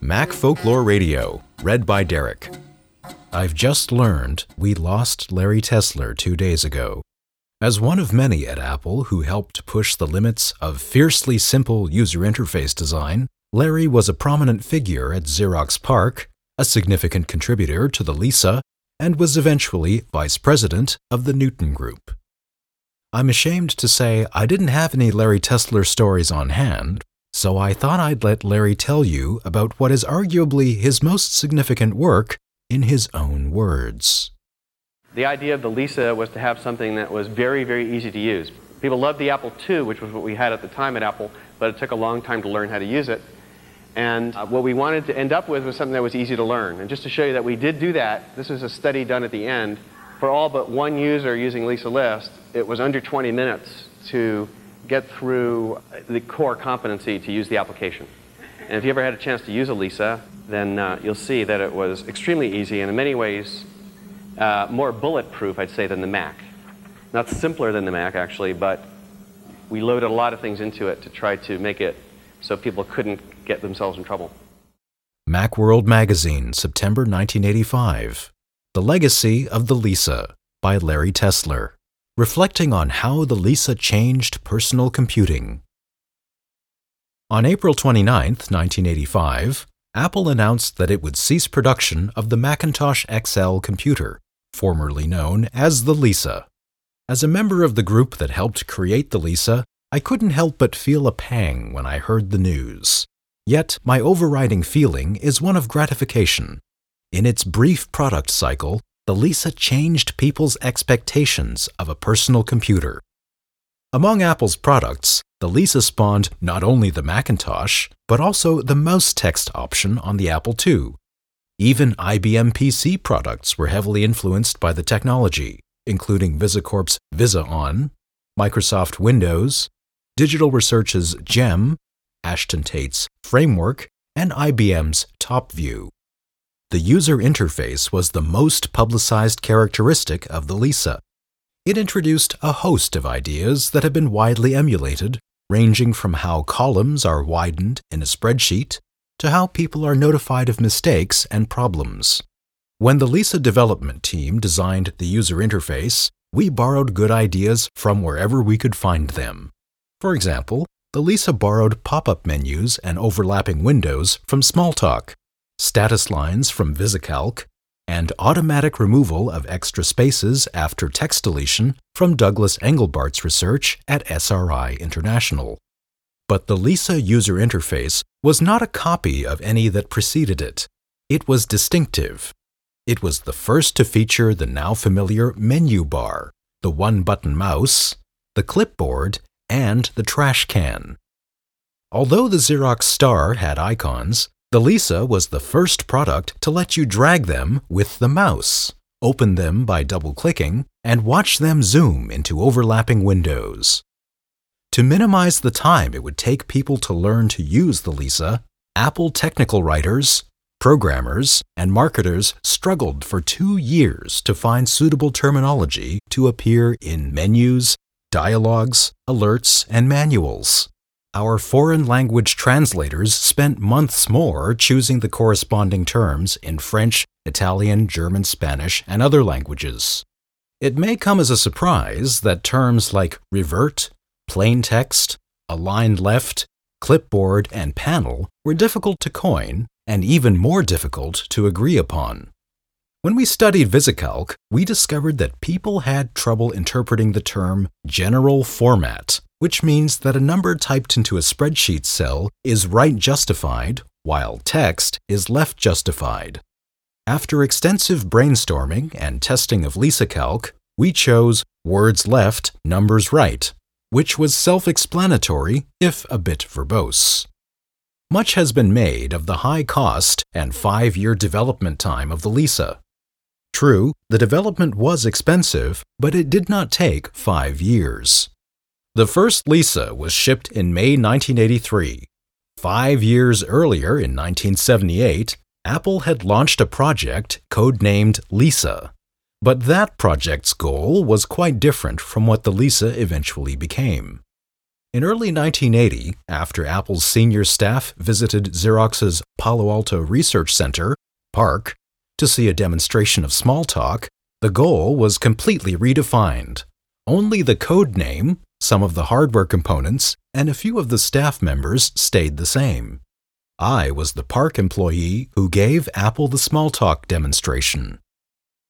Mac Folklore Radio, read by Derek. I've just learned we lost Larry Tesler two days ago. As one of many at Apple who helped push the limits of fiercely simple user interface design, Larry was a prominent figure at Xerox PARC, a significant contributor to the Lisa, and was eventually vice president of the Newton Group. I'm ashamed to say I didn't have any Larry Tesler stories on hand, so I thought I'd let Larry tell you about what is arguably his most significant work in his own words. The idea of the Lisa was to have something that was very, very easy to use. People loved the Apple II, which was what we had at the time at Apple, but it took a long time to learn how to use it. And uh, what we wanted to end up with was something that was easy to learn. And just to show you that we did do that, this is a study done at the end. For all but one user using Lisa List, it was under 20 minutes to get through the core competency to use the application. And if you ever had a chance to use a Lisa, then uh, you'll see that it was extremely easy and in many ways uh, more bulletproof, I'd say, than the Mac. Not simpler than the Mac, actually, but we loaded a lot of things into it to try to make it so people couldn't get themselves in trouble. Macworld Magazine, September 1985. The Legacy of the Lisa by Larry Tesler, reflecting on how the Lisa changed personal computing. On April 29, 1985, Apple announced that it would cease production of the Macintosh XL computer, formerly known as the Lisa. As a member of the group that helped create the Lisa, I couldn't help but feel a pang when I heard the news. Yet, my overriding feeling is one of gratification. In its brief product cycle, the Lisa changed people's expectations of a personal computer. Among Apple's products, the Lisa spawned not only the Macintosh, but also the MouseText option on the Apple II. Even IBM PC products were heavily influenced by the technology, including VisiCorp's VisiOn, Microsoft Windows, Digital Research's GEM, Ashton Tate's Framework, and IBM's TopView. The user interface was the most publicized characteristic of the Lisa. It introduced a host of ideas that have been widely emulated, ranging from how columns are widened in a spreadsheet to how people are notified of mistakes and problems. When the Lisa development team designed the user interface, we borrowed good ideas from wherever we could find them. For example, the Lisa borrowed pop up menus and overlapping windows from Smalltalk, status lines from VisiCalc, and automatic removal of extra spaces after text deletion from Douglas Engelbart's research at SRI International. But the Lisa user interface was not a copy of any that preceded it. It was distinctive. It was the first to feature the now familiar menu bar, the one button mouse, the clipboard, and the trash can. Although the Xerox Star had icons, the Lisa was the first product to let you drag them with the mouse, open them by double clicking, and watch them zoom into overlapping windows. To minimize the time it would take people to learn to use the Lisa, Apple technical writers, programmers, and marketers struggled for two years to find suitable terminology to appear in menus, dialogues, alerts, and manuals. Our foreign language translators spent months more choosing the corresponding terms in French, Italian, German, Spanish, and other languages. It may come as a surprise that terms like revert, plain text, aligned left, clipboard, and panel were difficult to coin and even more difficult to agree upon. When we studied VisiCalc, we discovered that people had trouble interpreting the term general format, which means that a number typed into a spreadsheet cell is right justified, while text is left justified. After extensive brainstorming and testing of LisaCalc, we chose words left, numbers right, which was self explanatory, if a bit verbose. Much has been made of the high cost and five year development time of the Lisa. True, the development was expensive, but it did not take five years. The first Lisa was shipped in May 1983. Five years earlier, in 1978, Apple had launched a project codenamed Lisa. But that project's goal was quite different from what the Lisa eventually became. In early 1980, after Apple's senior staff visited Xerox's Palo Alto Research Center, PARC, to see a demonstration of Smalltalk, the goal was completely redefined. Only the code name, some of the hardware components, and a few of the staff members stayed the same. I was the PARC employee who gave Apple the Smalltalk demonstration.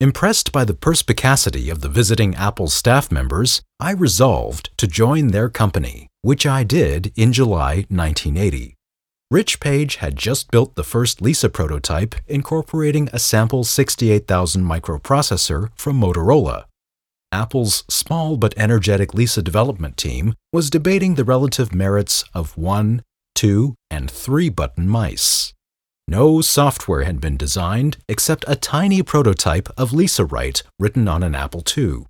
Impressed by the perspicacity of the visiting Apple staff members, I resolved to join their company, which I did in July 1980. Rich Page had just built the first Lisa prototype incorporating a sample 68000 microprocessor from Motorola. Apple's small but energetic Lisa development team was debating the relative merits of one, two, and three button mice. No software had been designed except a tiny prototype of Lisa Write written on an Apple II.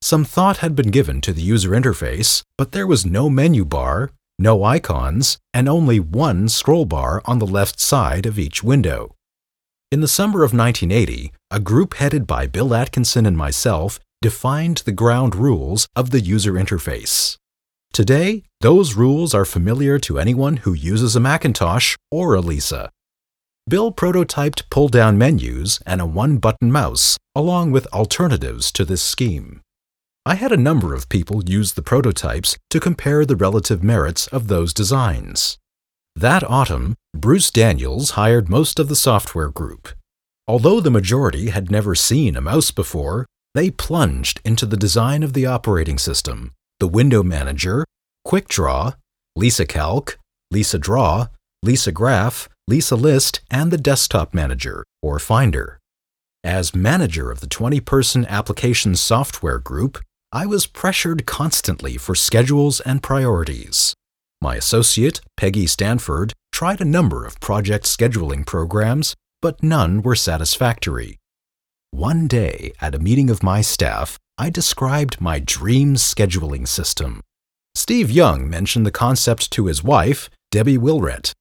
Some thought had been given to the user interface, but there was no menu bar, no icons, and only one scroll bar on the left side of each window. In the summer of 1980, a group headed by Bill Atkinson and myself defined the ground rules of the user interface. Today, those rules are familiar to anyone who uses a Macintosh or a Lisa. Bill prototyped pull down menus and a one button mouse, along with alternatives to this scheme. I had a number of people use the prototypes to compare the relative merits of those designs. That autumn, Bruce Daniels hired most of the software group. Although the majority had never seen a mouse before, they plunged into the design of the operating system, the window manager, QuickDraw, Lisa Calc, Lisa Draw, Lisa Graph, Lisa List, and the Desktop Manager, or Finder. As manager of the 20 person application software group, I was pressured constantly for schedules and priorities. My associate, Peggy Stanford, tried a number of project scheduling programs, but none were satisfactory. One day, at a meeting of my staff, I described my dream scheduling system. Steve Young mentioned the concept to his wife, Debbie Willrett,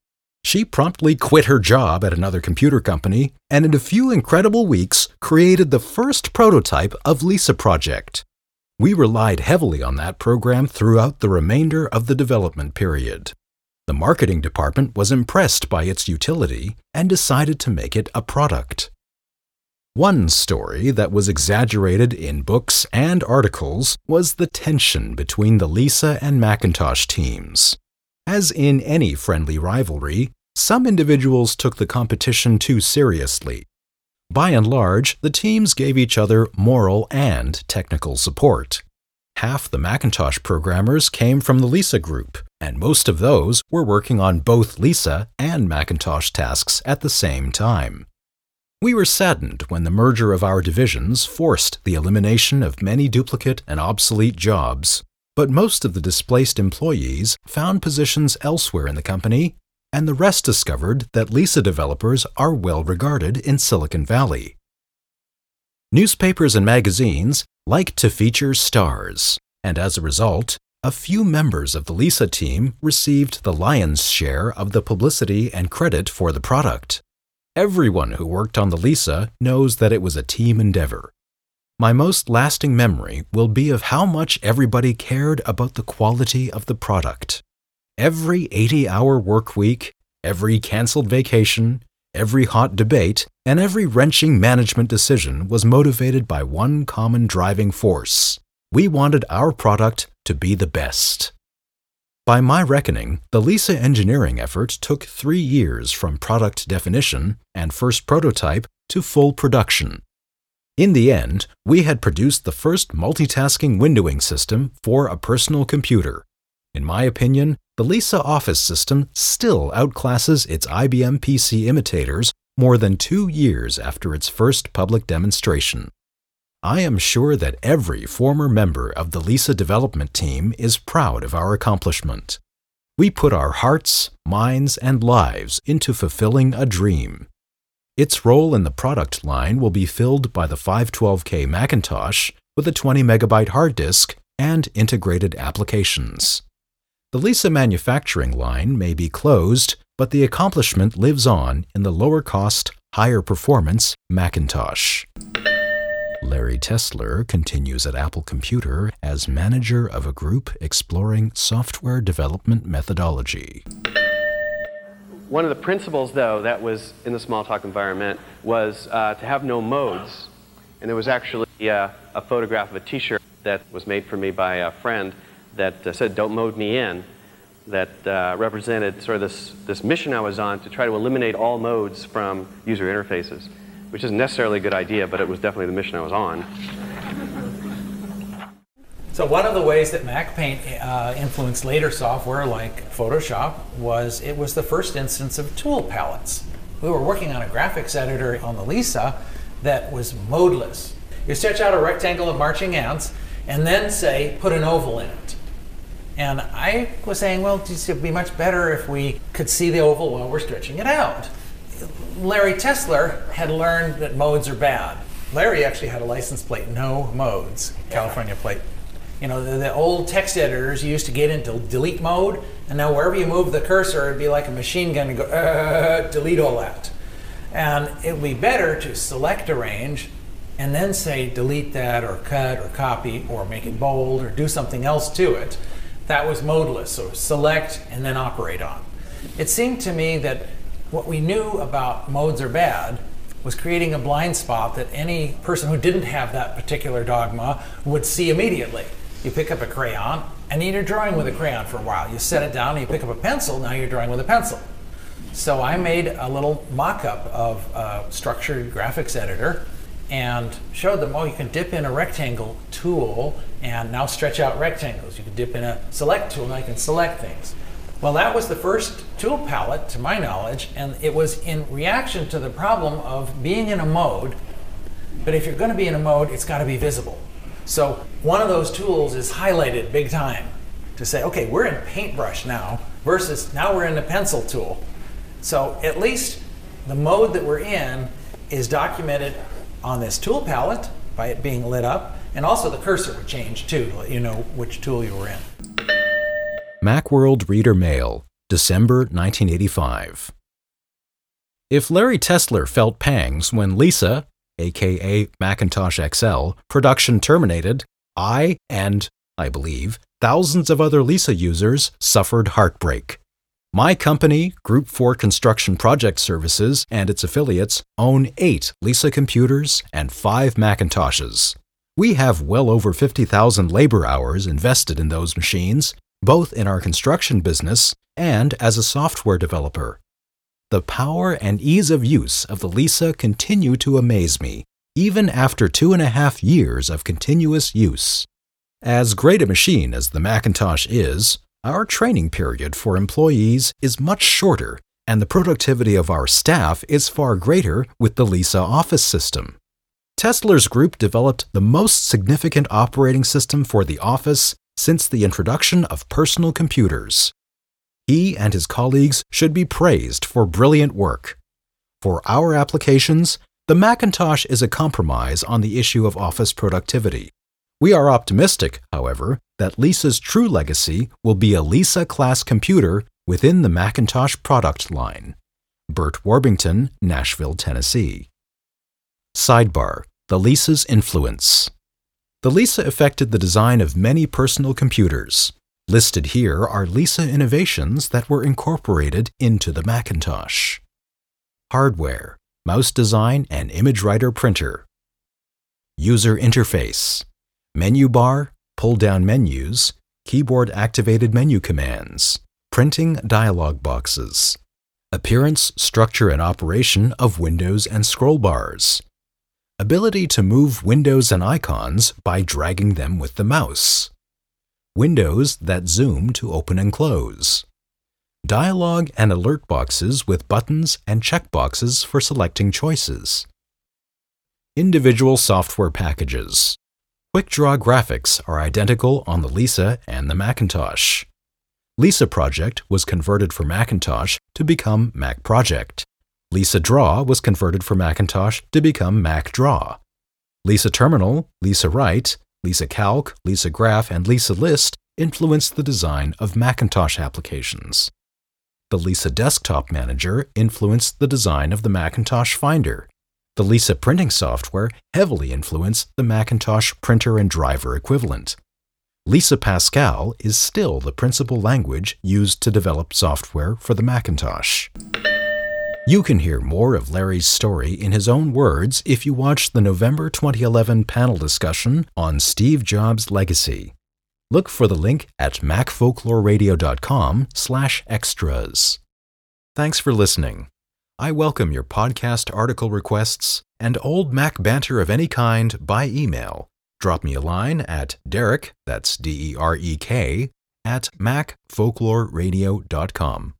she promptly quit her job at another computer company and in a few incredible weeks created the first prototype of Lisa Project. We relied heavily on that program throughout the remainder of the development period. The marketing department was impressed by its utility and decided to make it a product. One story that was exaggerated in books and articles was the tension between the Lisa and Macintosh teams. As in any friendly rivalry, some individuals took the competition too seriously. By and large, the teams gave each other moral and technical support. Half the Macintosh programmers came from the Lisa group, and most of those were working on both Lisa and Macintosh tasks at the same time. We were saddened when the merger of our divisions forced the elimination of many duplicate and obsolete jobs but most of the displaced employees found positions elsewhere in the company, and the rest discovered that Lisa developers are well regarded in Silicon Valley. Newspapers and magazines like to feature stars, and as a result, a few members of the Lisa team received the lion's share of the publicity and credit for the product. Everyone who worked on the Lisa knows that it was a team endeavor, my most lasting memory will be of how much everybody cared about the quality of the product. Every 80 hour work week, every canceled vacation, every hot debate, and every wrenching management decision was motivated by one common driving force. We wanted our product to be the best. By my reckoning, the Lisa engineering effort took three years from product definition and first prototype to full production. In the end, we had produced the first multitasking windowing system for a personal computer. In my opinion, the Lisa Office system still outclasses its IBM PC imitators more than two years after its first public demonstration. I am sure that every former member of the Lisa development team is proud of our accomplishment. We put our hearts, minds, and lives into fulfilling a dream. Its role in the product line will be filled by the 512K Macintosh with a 20 megabyte hard disk and integrated applications. The Lisa manufacturing line may be closed, but the accomplishment lives on in the lower cost, higher performance Macintosh. Larry Tesler continues at Apple Computer as manager of a group exploring software development methodology. One of the principles, though, that was in the Smalltalk environment was uh, to have no modes. And there was actually uh, a photograph of a t shirt that was made for me by a friend that uh, said, Don't mode me in, that uh, represented sort of this, this mission I was on to try to eliminate all modes from user interfaces, which isn't necessarily a good idea, but it was definitely the mission I was on. So one of the ways that MacPaint uh, influenced later software like Photoshop was it was the first instance of tool palettes. We were working on a graphics editor on the Lisa that was modeless. You stretch out a rectangle of marching ants and then say, put an oval in it. And I was saying, well, it would be much better if we could see the oval while we're stretching it out. Larry Tesler had learned that modes are bad. Larry actually had a license plate, no modes, California plate. You know, the, the, old text editors used to get into delete mode, and now wherever you move the cursor, it'd be like a machine gun and go, uh, delete all that. And it would be better to select a range and then say delete that or cut or copy or make it bold or do something else to it. That was modeless, so select and then operate on. It seemed to me that what we knew about modes are bad was creating a blind spot that any person who didn't have that particular dogma would see immediately. You pick up a crayon, and you're drawing with a crayon for a while. You set it down, and you pick up a pencil, now you're drawing with a pencil. So I made a little mock up of a structured graphics editor and showed them, oh, you can dip in a rectangle tool and now stretch out rectangles. You can dip in a select tool, now you can select things. Well, that was the first tool palette, to my knowledge, and it was in reaction to the problem of being in a mode. But if you're going to be in a mode, it's got to be visible. So one of those tools is highlighted big time to say, okay, we're in paintbrush now versus now we're in the pencil tool. So at least the mode that we're in is documented on this tool palette by it being lit up, and also the cursor would change too to let you know which tool you were in. Macworld Reader Mail, December 1985. If Larry Tesler felt pangs when Lisa, aka Macintosh XL, production terminated, I and, I believe, thousands of other Lisa users suffered heartbreak. My company, Group 4 Construction Project Services, and its affiliates own eight Lisa computers and five Macintoshes. We have well over 50,000 labor hours invested in those machines, both in our construction business and as a software developer. The power and ease of use of the Lisa continue to amaze me, even after two and a half years of continuous use. As great a machine as the Macintosh is, our training period for employees is much shorter, and the productivity of our staff is far greater with the Lisa Office system. Tesler's group developed the most significant operating system for the office since the introduction of personal computers. He and his colleagues should be praised for brilliant work. For our applications, the Macintosh is a compromise on the issue of office productivity. We are optimistic, however, that Lisa's true legacy will be a Lisa class computer within the Macintosh product line. Bert Warbington, Nashville, Tennessee. Sidebar The Lisa's Influence. The Lisa affected the design of many personal computers. Listed here are Lisa innovations that were incorporated into the Macintosh. Hardware, mouse design and ImageWriter printer. User interface, menu bar, pull down menus, keyboard activated menu commands, printing dialog boxes. Appearance, structure, and operation of windows and scroll bars. Ability to move windows and icons by dragging them with the mouse windows that zoom to open and close, dialog and alert boxes with buttons and checkboxes for selecting choices, individual software packages. QuickDraw graphics are identical on the Lisa and the Macintosh. Lisa Project was converted for Macintosh to become Mac Project. Lisa Draw was converted for Macintosh to become Mac Draw. Lisa Terminal, Lisa Write, Lisa Calc, Lisa Graph, and Lisa List influenced the design of Macintosh applications. The Lisa Desktop Manager influenced the design of the Macintosh Finder. The Lisa printing software heavily influenced the Macintosh printer and driver equivalent. Lisa Pascal is still the principal language used to develop software for the Macintosh. You can hear more of Larry's story in his own words if you watch the November 2011 panel discussion on Steve Jobs' legacy. Look for the link at macfolkloreradio.com/extras. Thanks for listening. I welcome your podcast article requests and old Mac banter of any kind by email. Drop me a line at Derek, that's D E R E K, at macfolkloreradio.com.